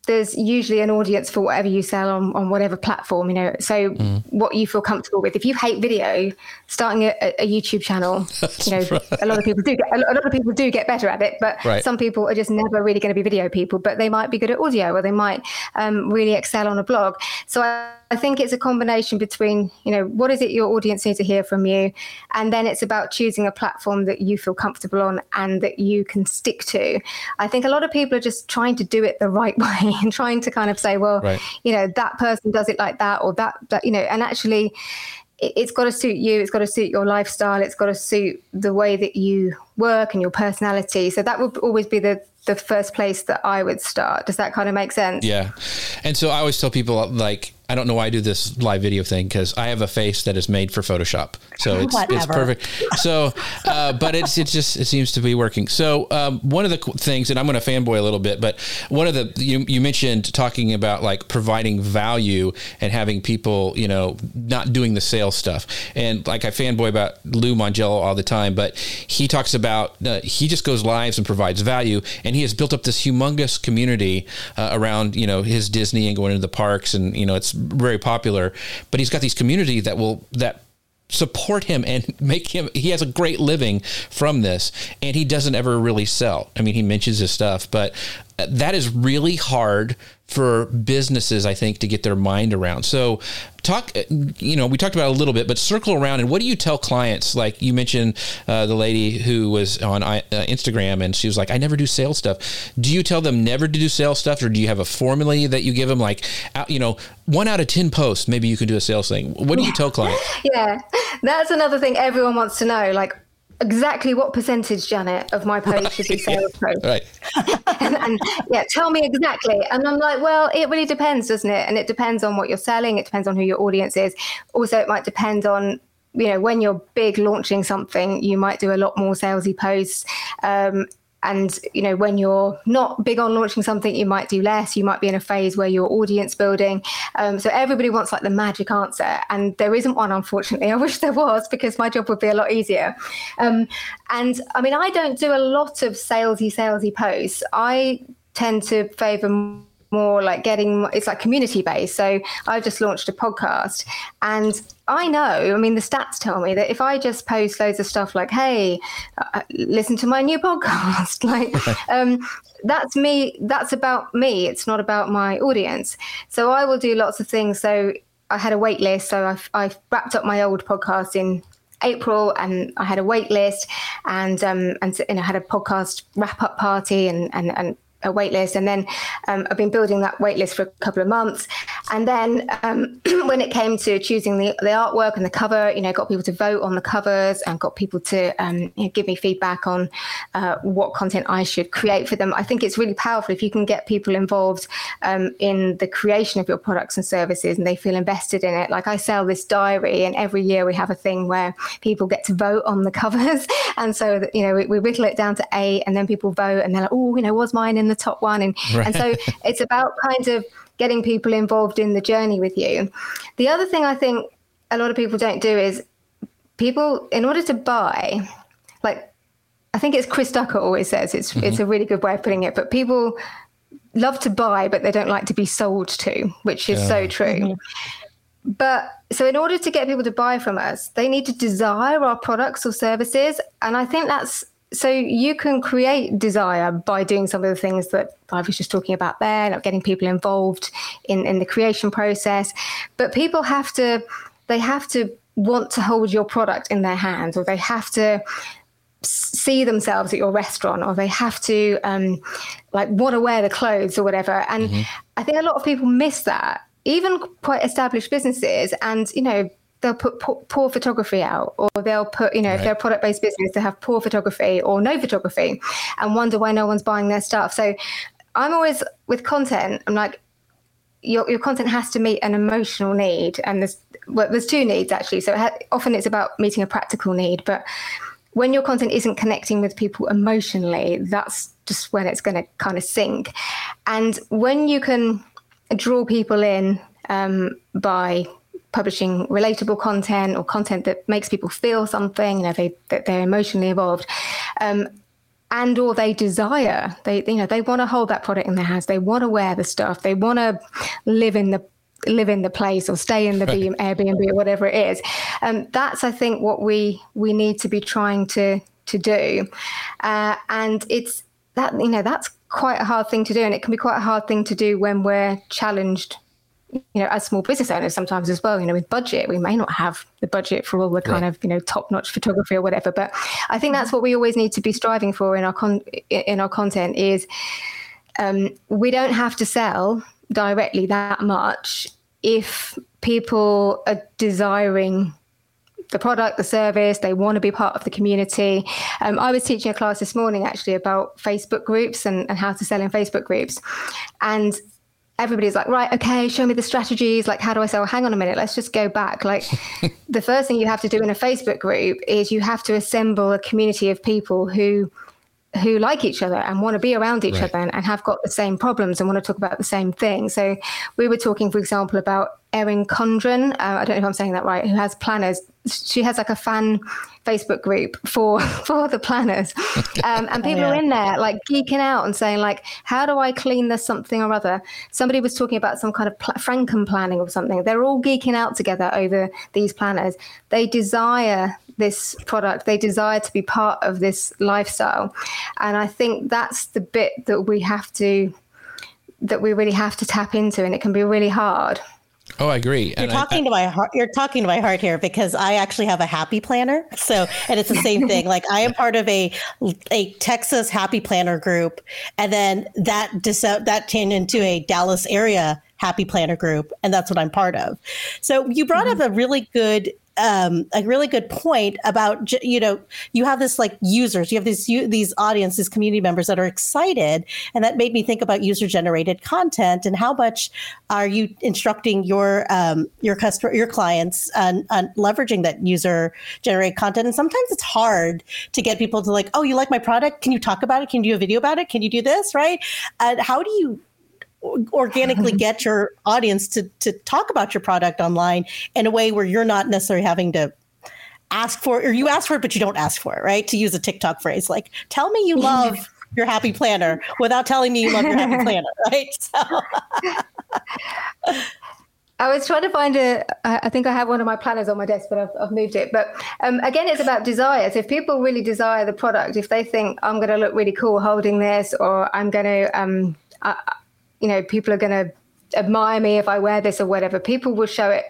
D: there's usually an audience for whatever you sell on, on whatever platform, you know. So mm. what you feel comfortable with. If you hate video, starting a, a YouTube channel, you know, right. a lot of people do get a lot of people do get better at it, but right. some people are just never really going to be video people. But they might be good at audio, or they might um, really excel on a blog. So I, I think it's a combination between, you know, what is it your audience need to hear from you, and then it's about choosing a platform that you feel comfortable on and that you can stick to. I think a lot of people are just trying to do it the right way and trying to kind of say, well, right. you know, that person does it like that or that, that you know, and actually it's got to suit you it's got to suit your lifestyle it's got to suit the way that you work and your personality. So that would always be the the first place that i would start. Does that kind of make sense?
B: Yeah. And so i always tell people like I don't know why I do this live video thing because I have a face that is made for Photoshop, so it's Whatever. it's perfect. So, uh, but it's it's just it seems to be working. So um, one of the things, and I'm going to fanboy a little bit, but one of the you you mentioned talking about like providing value and having people you know not doing the sales stuff, and like I fanboy about Lou Mongello all the time, but he talks about uh, he just goes lives and provides value, and he has built up this humongous community uh, around you know his Disney and going into the parks, and you know it's very popular, but he's got these community that will that support him and make him he has a great living from this and he doesn't ever really sell. I mean he mentions his stuff but that is really hard for businesses, I think, to get their mind around. So, talk, you know, we talked about a little bit, but circle around and what do you tell clients? Like you mentioned uh, the lady who was on uh, Instagram and she was like, I never do sales stuff. Do you tell them never to do sales stuff or do you have a formula that you give them? Like, you know, one out of 10 posts, maybe you can do a sales thing. What do you tell clients?
D: Yeah, that's another thing everyone wants to know. Like, exactly what percentage, Janet, of my post right. should be sales yeah. posts. Right. and, and, yeah, tell me exactly. And I'm like, well, it really depends, doesn't it? And it depends on what you're selling. It depends on who your audience is. Also, it might depend on you know when you're big launching something you might do a lot more salesy posts um, and you know when you're not big on launching something you might do less. You might be in a phase where you're audience building um, so everybody wants like the magic answer. And there isn't one unfortunately. I wish there was because my job would be a lot easier. Um, and i mean i don't do a lot of salesy salesy posts. I tend to favor more like getting it's like community based. So i've just launched a podcast and i know i mean the stats tell me that if i just post loads of stuff like hey uh, listen to my new podcast like um, that's me that's about me. It's not about my audience. So i will do lots of things. So i had a wait list. So i've, I've wrapped up my old podcast in April, and I had a wait list, and um, and, and I had a podcast wrap up party, and and and a wait list. And then um, I've been building that wait list for a couple of months. And then um, when it came to choosing the, the artwork and the cover, you know, got people to vote on the covers and got people to um, you know, give me feedback on uh, what content I should create for them. I think it's really powerful if you can get people involved um, in the creation of your products and services and they feel invested in it. Like I sell this diary, and every year we have a thing where people get to vote on the covers. And so, you know, we, we whittle it down to eight, and then people vote, and they're like, oh, you know, was mine in the top one? And, right. and so it's about kind of getting people involved in the journey with you. The other thing I think a lot of people don't do is people, in order to buy, like I think it's Chris Ducker always says it's mm-hmm. it's a really good way of putting it, but people love to buy, but they don't like to be sold to, which is yeah. so true. Mm-hmm. But so, in order to get people to buy from us, they need to desire our products or services. And I think that's so you can create desire by doing some of the things that I was just talking about there, like getting people involved in, in the creation process. But people have to, they have to want to hold your product in their hands or they have to see themselves at your restaurant or they have to um, like want to wear the clothes or whatever and mm-hmm. i think a lot of people miss that even quite established businesses and you know they'll put poor, poor photography out or they'll put you know right. if they're a product-based business they have poor photography or no photography and wonder why no one's buying their stuff. So i'm always with content i'm like your, your content has to meet an emotional need and there's well, there's two needs actually. So it ha- often it's about meeting a practical need but when your content isn't connecting with people emotionally that's just when it's going to kind of sink. And when you can draw people in um, by publishing relatable content or content that makes people feel something you know they that they're emotionally involved um, and or they desire they you know they want to hold that product in their hands they want to wear the stuff they want to live in the live in the place or stay in the right. Airbnb or whatever it is. Um, that's I think what we we need to be trying to to do, uh, and it's that you know that's quite a hard thing to do, and it can be quite a hard thing to do when we're challenged you know, as small business owners sometimes as well, you know, with budget, we may not have the budget for all the kind right. of, you know, top notch photography or whatever. But I think that's what we always need to be striving for in our con- in our content is um, we don't have to sell directly that much if people are desiring the product, the service, they want to be part of the community. Um, I was teaching a class this morning actually about Facebook groups and, and how to sell in Facebook groups. And everybody's like, right, okay, show me the strategies. Like, how do I sell? Hang on a minute, let's just go back. Like, the first thing you have to do in a Facebook group is you have to assemble a community of people who who like each other and want to be around each right. other and, and, have got the same problems and want to talk about the same thing. So we were talking, for example, about Erin Condren. Uh, I don't know if I'm saying that right. Who has planners? She has like a fan Facebook group for for the planners, um, and people oh, yeah. are in there like geeking out and saying like, "How do I clean this something or other?" Somebody was talking about some kind of pl- Franken planning or something. They're all geeking out together over these planners. They desire this product. They desire to be part of this lifestyle. And I think that's the bit that we have to, that we really have to tap into. And it can be really hard.
B: Oh, I agree.
C: You're talking I, to my heart. You're talking to my heart here because I actually have a happy planner. So, and it's the same thing. Like I am part of a a Texas happy planner group, and then that that turned into a Dallas area happy planner group, and that's what I'm part of. So you brought mm-hmm. up a really good um, a really good point about you know you have this like users you have these you, these audience these community members that are excited and that made me think about user generated content and how much are you instructing your um, your customer your clients on, on leveraging that user generated content? And sometimes it's hard to get people to like oh you like my product? Can you talk about it? Can you do a video about it? Can you do this? Right? And how do you organically get your audience to to talk about your product online in a way where you're not necessarily having to ask for it, or you ask for it but you don't ask for it right to use a tiktok phrase like tell me you love your happy planner without telling me you love your happy planner right so
D: I was trying to find a. I think I have one of my planners on my desk, but I've, I've moved it. But um, again, it's about desires. If people really desire the product, if they think I'm going to look really cool holding this, or I'm going to, um, I, you know, people are going to admire me if I wear this or whatever. People will show it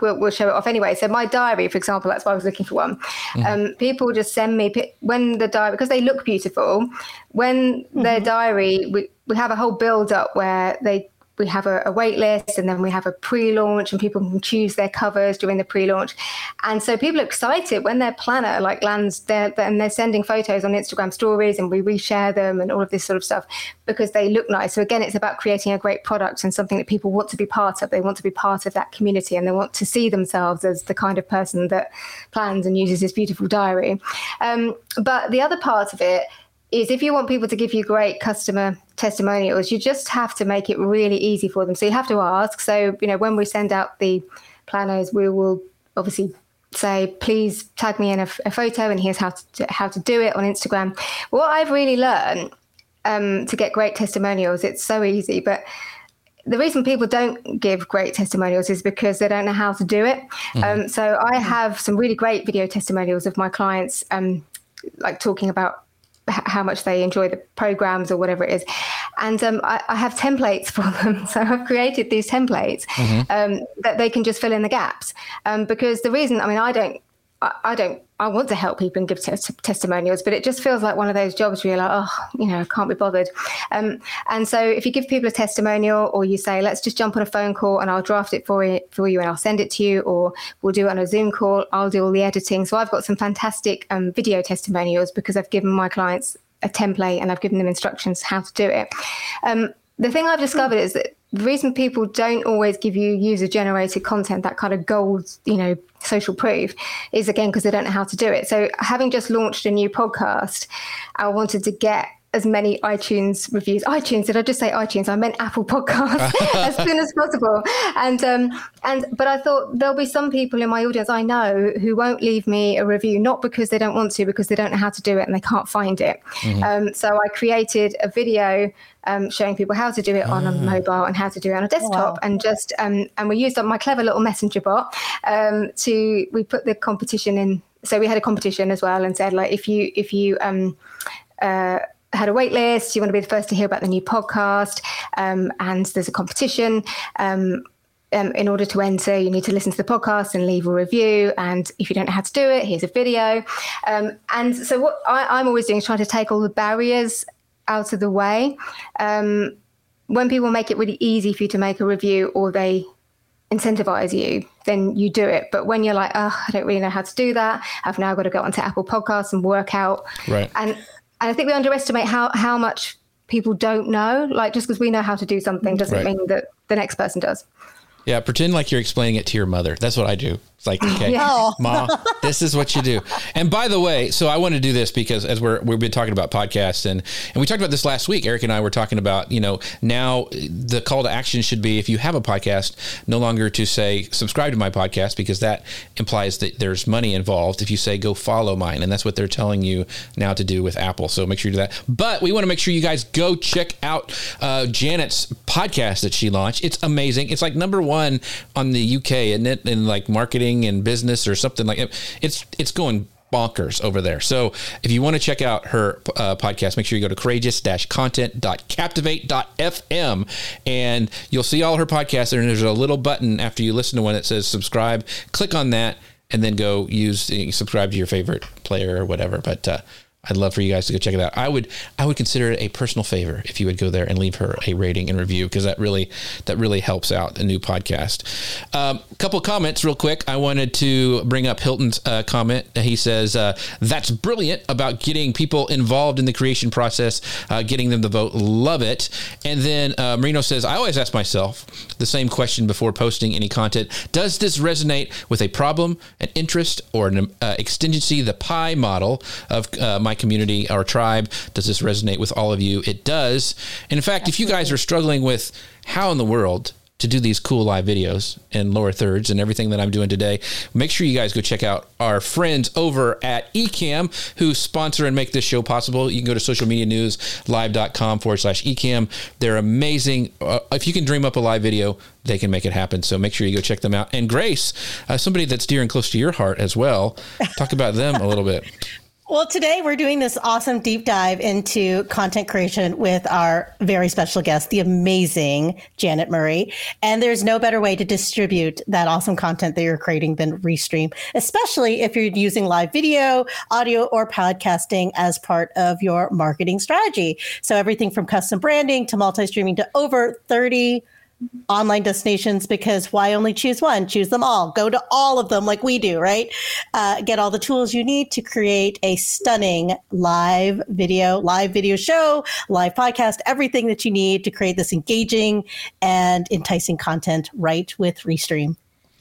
D: will, will show it off anyway. So my diary, for example, that's why I was looking for one. Mm-hmm. Um, people just send me when the diary because they look beautiful. When mm-hmm. their diary, we we have a whole build up where they we have a, a, wait list and then we have a pre-launch and people can choose their covers during the pre-launch. And so people are excited when their planner like lands there and they're sending photos on instagram stories and we reshare them and all of this sort of stuff because they look nice. So again it's about creating a great product and something that people want to be part of. They want to be part of that community and they want to see themselves as the kind of person that plans and uses this beautiful diary. Um, but the other part of it is if you want people to give you great customer testimonials, you just have to make it really easy for them. So you have to ask. So, you know, when we send out the planners, we will obviously say, please tag me in a, a photo and here's how to, how to do it on Instagram. What I've really learned um, to get great testimonials, it's so easy, but the reason people don't give great testimonials is because they don't know how to do it. Mm-hmm. Um, so I have some really great video testimonials of my clients, um, like talking about how much they enjoy the programs or whatever it is. and um, I, I, have templates for them. So I've created these templates mm-hmm. um, that they can just fill in the gaps. Um, because the reason, I mean, I don't, I, I don't I want to help people and give t- testimonials, but it just feels like one of those jobs where you're like, oh, you know, I can't be bothered. Um, and so if you give people a testimonial or you say, let's just jump on a phone call and I'll draft it for you, for you and I'll send it to you, or we'll do it on a Zoom call, I'll do all the editing. So I've got some fantastic um, video testimonials because I've given my clients a template and I've given them instructions how to do it. Um, the thing I've discovered is that the reason people don't always give you user generated content, that kind of gold, you know, social proof, is again because they don't know how to do it. So, having just launched a new podcast, I wanted to get as many iTunes reviews. iTunes, did I just say iTunes? I meant Apple Podcasts as soon as possible. And um, and but I thought there'll be some people in my audience I know who won't leave me a review, not because they don't want to, because they don't know how to do it and they can't find it. Mm-hmm. Um, so I created a video um, showing people how to do it on a ah. mobile and how to do it on a desktop, wow. and just um, and we used my clever little messenger bot um, to we put the competition in. So we had a competition as well, and said like if you if you um, uh, had a wait list, you want to be the first to hear about the new podcast, um, and there's a competition. Um, um, in order to enter, you need to listen to the podcast and leave a review. And if you don't know how to do it, here's a video. Um, and so, what I, am always doing is trying to take all the barriers out of the way. Um, when people make it really easy for you to make a review or they incentivize you, then you do it. But when you're like, oh, I don't really know how to do that, I've now got to go onto Apple Podcasts and work out.
B: Right.
D: And and I think we underestimate how how much people don't know. Like just because we know how to do something doesn't right. mean that the next person does.
B: Yeah, pretend like you're explaining it to your mother. That's what I do. It's like, okay, yeah. mom, this is what you do. And by the way, so I want to do this because as we're we've been talking about podcasts and and we talked about this last week. Erik and I were talking about you know now the call to action should be if you have a podcast, no longer to say subscribe to my podcast because that implies that there's money involved. If you say go follow mine, and that's what they're telling you now to do with Apple. So make sure you do that. But we want to make sure you guys go check out uh, Janet's podcast that she launched. It's amazing. It's like number one on the UK, and it in like marketing marketing and business or something like it. It's it's going bonkers over there. So if you want to check out her uh, podcast, make sure you go to courageous-content.captivate.fm and you'll see all her podcasts there. And there's a little button after you listen to one that says subscribe. Click on that and then go use subscribe to your favorite player or whatever. But uh, I'd love for you guys to go check it out. I would I would consider it a personal favor if you would go there and leave her a rating and review because that really that really helps out a new podcast. A um, couple comments real quick. I wanted to bring up Hilton's uh, comment. He says uh, that's brilliant about getting people involved in the creation process, uh, getting them to vote. Love it. And then uh, Marino says I always ask myself the same question before posting any content. Does this resonate with a problem, an interest, or an uh, exigency? The pie model of uh, my my community, our tribe? Does this resonate with all of you? It does. And in fact, Absolutely. if you guys are struggling with how in the world to do these cool live videos and lower thirds and everything that I'm doing today, make sure you guys go check out our friends over at Ecamm who sponsor and make this show possible. You can go to socialmedianewslive.com forward slash Ecamm. They're amazing. Uh, if you can dream up a live video, they can make it happen. So make sure you go check them out. And Grace, uh, somebody that's dear and close to your heart as well, talk about them a little bit.
C: Well, today we're doing this awesome deep dive into content creation with our very special guest, the amazing Janet Murray. And there's no better way to distribute that awesome content that you're creating than Restream, especially if you're using live video, audio, or podcasting as part of your marketing strategy. So everything from custom branding to multi streaming to over 30 online destinations because why only choose one? Choose them all. Go to all of them like we do, right? Uh, get all the tools you need to create a stunning live video, live video show, live podcast, everything that you need to create this engaging and enticing content right with Restream.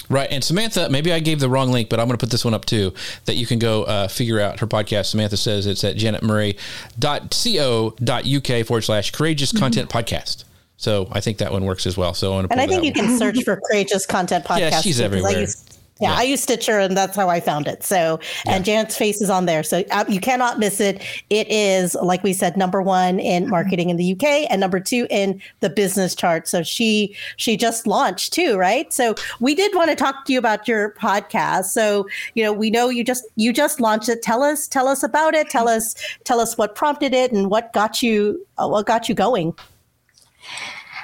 B: Right. And Samantha, maybe I gave the wrong link, but I'm going to put this one up too that you can go uh, figure out her podcast. Samantha says it's at janetmurray.co.uk forward slash courageous content mm-hmm. podcast. So I think that one works as well. So I
C: and I think you one. can search for courageous content podcast.
B: Yeah, she's everywhere.
C: I used, yeah, yeah, I use Stitcher, and that's how I found it. So, and yeah. Janet's face is on there, so uh, you cannot miss it. It is, like we said, number one in marketing in the UK, and number two in the business chart. So she she just launched too, right? So we did want to talk to you about your podcast. So you know, we know you just you just launched it. Tell us tell us about it. Tell us tell us what prompted it and what got you uh, what got you going.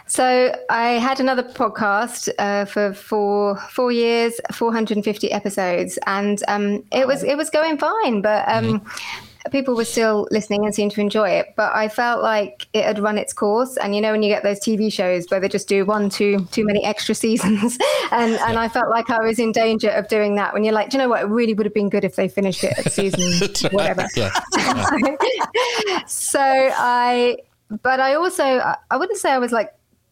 D: So I had another podcast uh, for four four years, 450 episodes, and um, it was it was going fine, but um, mm-hmm. people were still listening and seemed to enjoy it. But I felt like it had run its course, and you know when you get those TV shows where they just do one too too many extra seasons, and and I felt like I was in danger of doing that. When you're like, do you know what? It really would have been good if they finished it at season whatever. so I but I also I wouldn't say I was like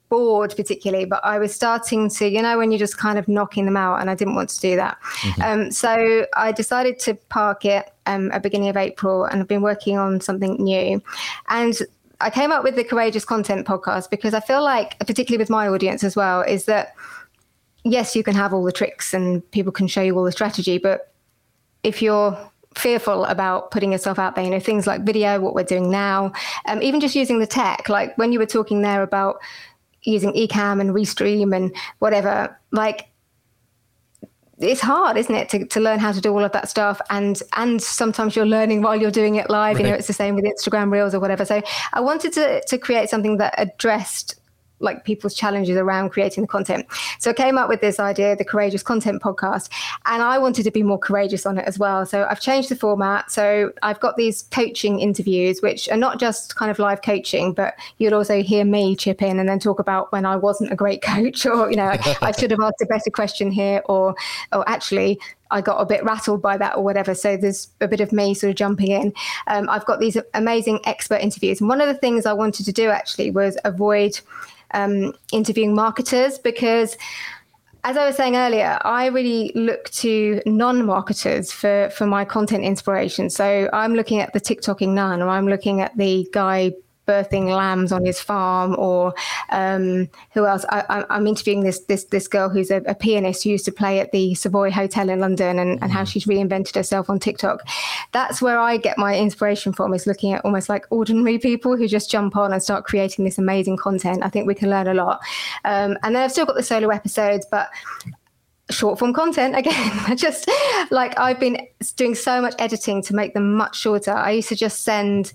D: bored particularly, but I was starting to, you know, when you're just kind of knocking them out, and I didn't want to do that. Mm-hmm. Um, so I decided to park it um, at beginning of April, and I've been working on something new. And I came up with the Courageous Content podcast because I feel like, particularly with my audience as well, is that yes, you can have all the tricks and people can show you all the strategy, but if you're fearful about putting yourself out there. You know, things like video, what we're doing now, um, even just using the tech. Like when you were talking there about using Ecamm and Restream and whatever, like it's hard, isn't it, to, to learn how to do all of that stuff? And and sometimes you're learning while you're doing it live. Right. You know, it's the same with Instagram Reels or whatever. So I wanted to to create something that addressed like people's challenges around creating the content. So I came up with this idea, the Courageous Content Podcast, and I wanted to be more courageous on it as well. So I've changed the format. So I've got these coaching interviews, which are not just kind of live coaching, but you'll also hear me chip in and then talk about when I wasn't a great coach, or you know, I should have asked a better question here, or or actually I got a bit rattled by that or whatever. So there's a bit of me sort of jumping in. Um, I've got these amazing expert interviews. And one of the things I wanted to do actually was avoid um, interviewing marketers because as I was saying earlier, I really look to non-marketers for for my content inspiration. So I'm looking at the TikToking nun, or I'm looking at the guy birthing lambs on his farm, or um, who else? I, am interviewing this this this girl who's a, a, pianist who used to play at the Savoy Hotel in London, and, and how mm. she's reinvented herself on TikTok. That's where I get my inspiration from. Is looking at almost like ordinary people who just jump on and start creating this amazing content. I think we can learn a lot. Um, and then I've still got the solo episodes, but short form content again just like i've been doing so much editing to make them much shorter i used to just send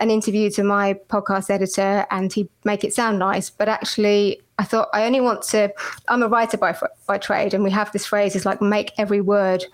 D: an interview to my podcast editor and he'd make it sound nice but actually i thought i only want to i'm a writer by by trade and we have this phrase is like make every word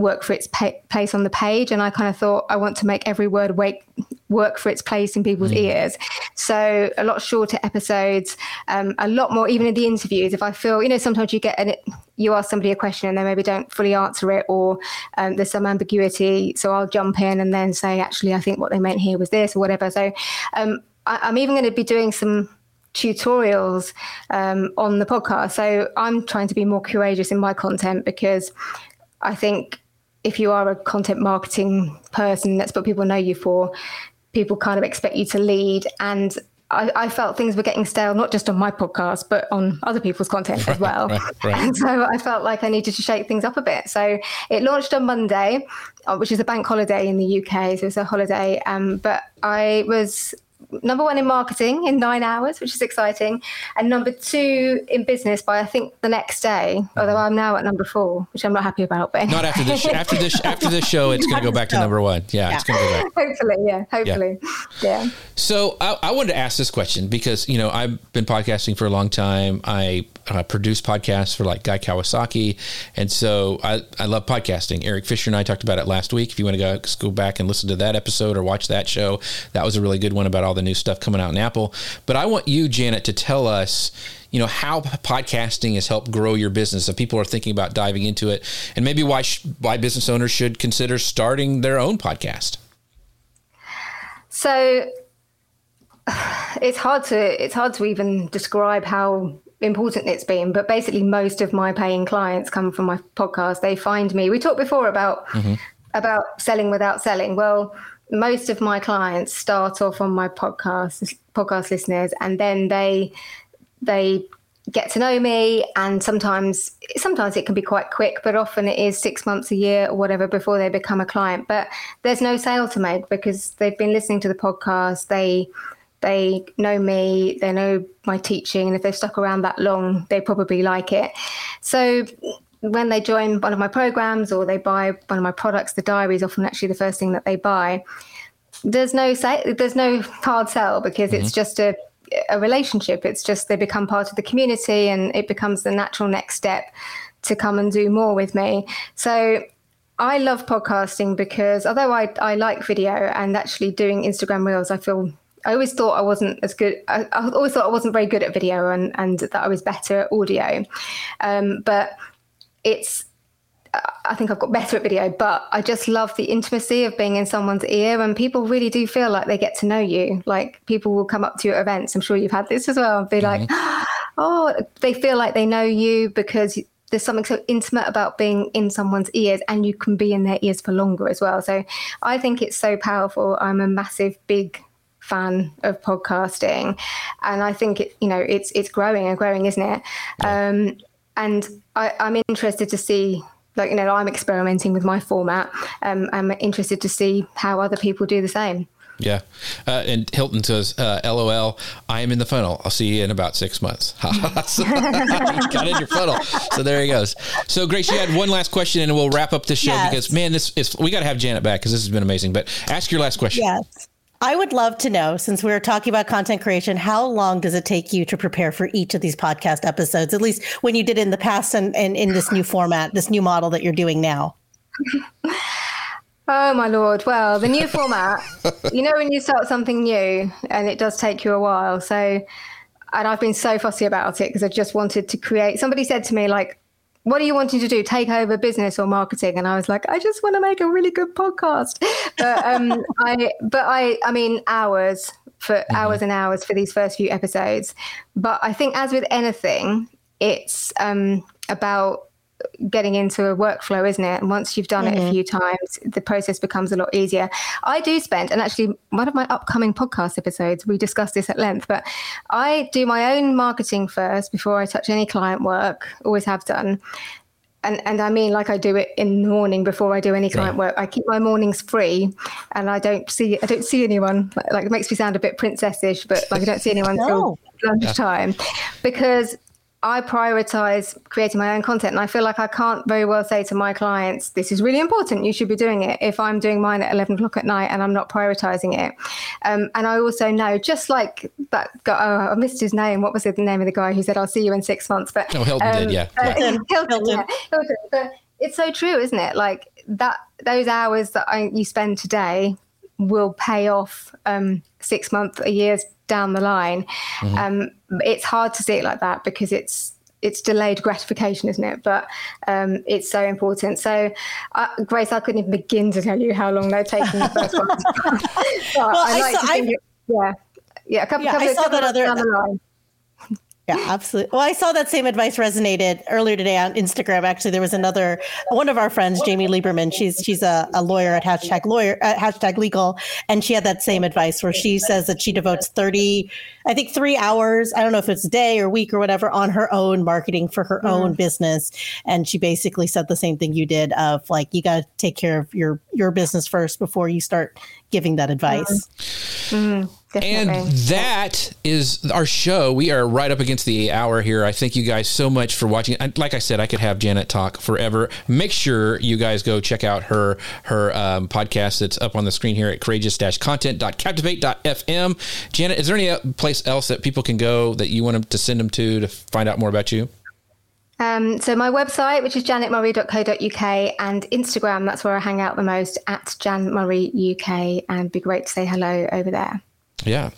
D: work for its place on the page. And I kind of thought I want to make every word wake, work for its place in people's mm. ears. So a lot shorter episodes, um, a lot more, even in the interviews. If I feel, you know, sometimes you get an, you ask somebody a question and they maybe don't fully answer it, or um, there's some ambiguity. So I'll jump in and then say, actually, I think what they meant here was this or whatever. So um, I, I'm even going to be doing some tutorials um, on the podcast. So I'm trying to be more courageous in my content because I think if you are a content marketing person, that's what people know you for. People kind of expect you to lead. And I, I, felt things were getting stale, not just on my podcast, but on other people's content as well. Right, right. And so I felt like I needed to shake things up a bit. So it launched on Monday, uh, which is a bank holiday in the UK. So it's a holiday. Um, but I was number one in marketing in nine hours, which is exciting, and number two in business by I think the next day. Although I'm now at number four, which I'm not happy about. But
B: not after this. After this. After this show, it's going to go back to number one. Yeah, yeah. it's going to go back.
D: Hopefully, yeah. Hopefully, yeah. yeah.
B: So I, I, wanted to ask this question because you know I've been podcasting for a long time. I uh, produce podcasts for like Guy Kawasaki, and so I, I love podcasting. Erik Fisher and I talked about it last week. If you want to go go back and listen to that episode or watch that show, that was a really good one about all the new stuff coming out in Apple. But I want you, Janet, to tell us you know how podcasting has helped grow your business if people are thinking about diving into it and maybe why sh- why business owners should consider starting their own podcast
D: so it's hard to it's hard to even describe how important it's been but basically most of my paying clients come from my podcast they find me we talked before about mm-hmm. about selling without selling well most of my clients start off on my podcast podcast listeners and then they they get to know me and sometimes sometimes it can be quite quick but often it is six months a year or whatever before they become a client. But there's no sale to make because they've been listening to the podcast. They they know me they know my teaching and if they've stuck around that long they probably like it. So when they join one of my programs or they buy one of my products, the diary is often actually the first thing that they buy. There's no say, there's no hard sell because mm-hmm. it's just a a relationship. It's just they become part of the community and it becomes the natural next step to come and do more with me. So I love podcasting because although I, I like video and actually doing Instagram Reels, I feel I always thought I wasn't as good. I, I, always thought I wasn't very good at video and, and that I was better at audio. Um, but it's I think I've got better at video, but I just love the intimacy of being in someone's ear. And people really do feel like they get to know you. Like people will come up to you at events. I'm sure you've had this as well. And be mm-hmm. like, oh, they feel like they know you because there's something so intimate about being in someone's ears and you can be in their ears for longer as well. So I think it's so powerful. I'm a massive, big fan of podcasting. And I think it, you know, it's, it's growing and growing, isn't it? Yeah. Um, and I, I'm interested to see like you know i'm experimenting with my format um, i'm interested to see how other people do the same
B: yeah. Uh, and Hilton says, uh, LOL, I am in the funnel. I'll see you in about six months. got in your funnel. So there he goes. So Grace, you had one last question and we'll wrap up the show yes. because man, this is, we got to have Janet back because this has been amazing, but ask your last question.
C: Yes. I would love to know, since we are talking about content creation, how long does it take you to prepare for each of these podcast episodes, at least when you did in the past and, and in this new format, this new model that you're doing now?
D: Oh my lord! Well, the new format, you know, when you start something new, and it does take you a while. So, and I've been so fussy about it because I just wanted to create. Somebody said to me, like, what are you wanting to do? Take over business or marketing? And I was like, I just want to make a really good podcast. But um, I, but I, I mean, hours for mm-hmm. hours and hours for these first few episodes. But I think, as with anything, it's um, about getting into a workflow, isn't it? And once you've done mm-hmm. it a mm-hmm. few times, the process becomes a lot easier. I do spend, and actually, one of my upcoming podcast episodes, we discussed this at length, but I do my own marketing first before I touch any client work, always have done. And, and I mean, like I do it in the morning before I do any client right. work. I keep my mornings free, and I don't see I don't see anyone. Like it makes me sound a bit princessish, but like I don't see anyone until lunchtime, because I prioritize creating my own content. And I feel like I can't very well say to my clients, this is really important. You should be doing it if I'm doing mine at 11 o'clock at night and I'm not prioritizing it. Um, and I also know, just like that guy, oh, I missed his name. What was the name of the guy who said, I'll see you in six months? But
B: oh, Hilton um, did, yeah. Uh,
D: Hilton, Hilton, Yeah, Hilton. But it's so true, isn't it? Like that, those hours that I, you spend today will pay off um, six months, a year's down the line. Mm-hmm. Um, it's hard to see it like that because it's it's delayed gratification, isn't it? But um, it's so important. So, uh, Grace, I couldn't even begin to tell you how long they're taking the first one. well, I, I like saw, I, yeah, yeah, a couple, yeah, couple, I saw couple that other. Down the line.
C: Yeah, absolutely. Well, I saw that same advice resonated earlier today on Instagram. Actually, there was another one of our friends, Jamie Lieberman. She's she's a, a lawyer at hashtag lawyer hashtag legal, and she had that same advice where she says that she devotes thirty, I think three hours. I don't know if it's a day or week or whatever on her own marketing for her mm. own business, and she basically said the same thing you did of like you got to take care of your your business first before you start giving that advice.
B: Mm. Mm. Definitely. And that is our show. We are right up against the hour here. I thank you guys so much for watching. Like I said, I could have Janet talk forever. Make sure you guys go check out her her um, podcast that's up on the screen here at courageous-content.captivate.fm. Janet, is there any place else that people can go that you want them to send them to to find out more about you?
D: Um, so my website, which is janetmurray.co.uk, and Instagram, that's where I hang out the most at janmurrayuk, and be great to say hello over there.
B: Yeah.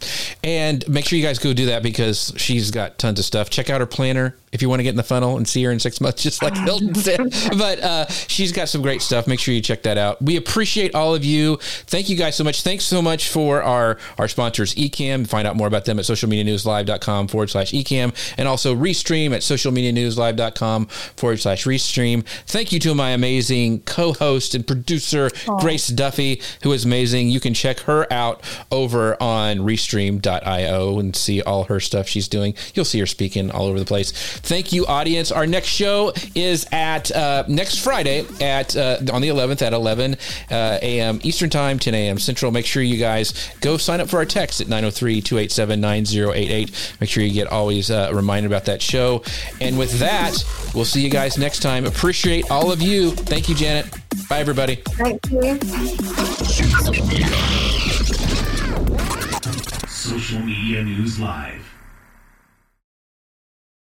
B: And make sure you guys go do that because she's got tons of stuff. Check out her planner if you want to get in the funnel and see her in six months, just like Hilton said. But uh, she's got some great stuff. Make sure you check that out. We appreciate all of you. Thank you guys so much. Thanks so much for our, our sponsors, Ecamm. Find out more about them at socialmedianewslive.com forward slash Ecamm and also Restream at socialmedianewslive.com forward slash Restream. Thank you to my amazing co host and producer, Aww. Grace Duffy, who is amazing. You can check her out over on restream.io and see all her stuff she's doing. You'll see her speaking all over the place. Thank you, audience. Our next show is at uh, next Friday at uh, on the 11th at 11 uh, a.m. Eastern Time, 10 a.m. Central. Make sure you guys go sign up for our text at 903-287-9088. Make sure you get always uh, reminded about that show. And with that, we'll see you guys next time. Appreciate all of you. Thank you, Janet. Bye, everybody.
D: Thank you.
A: Social Media News Live.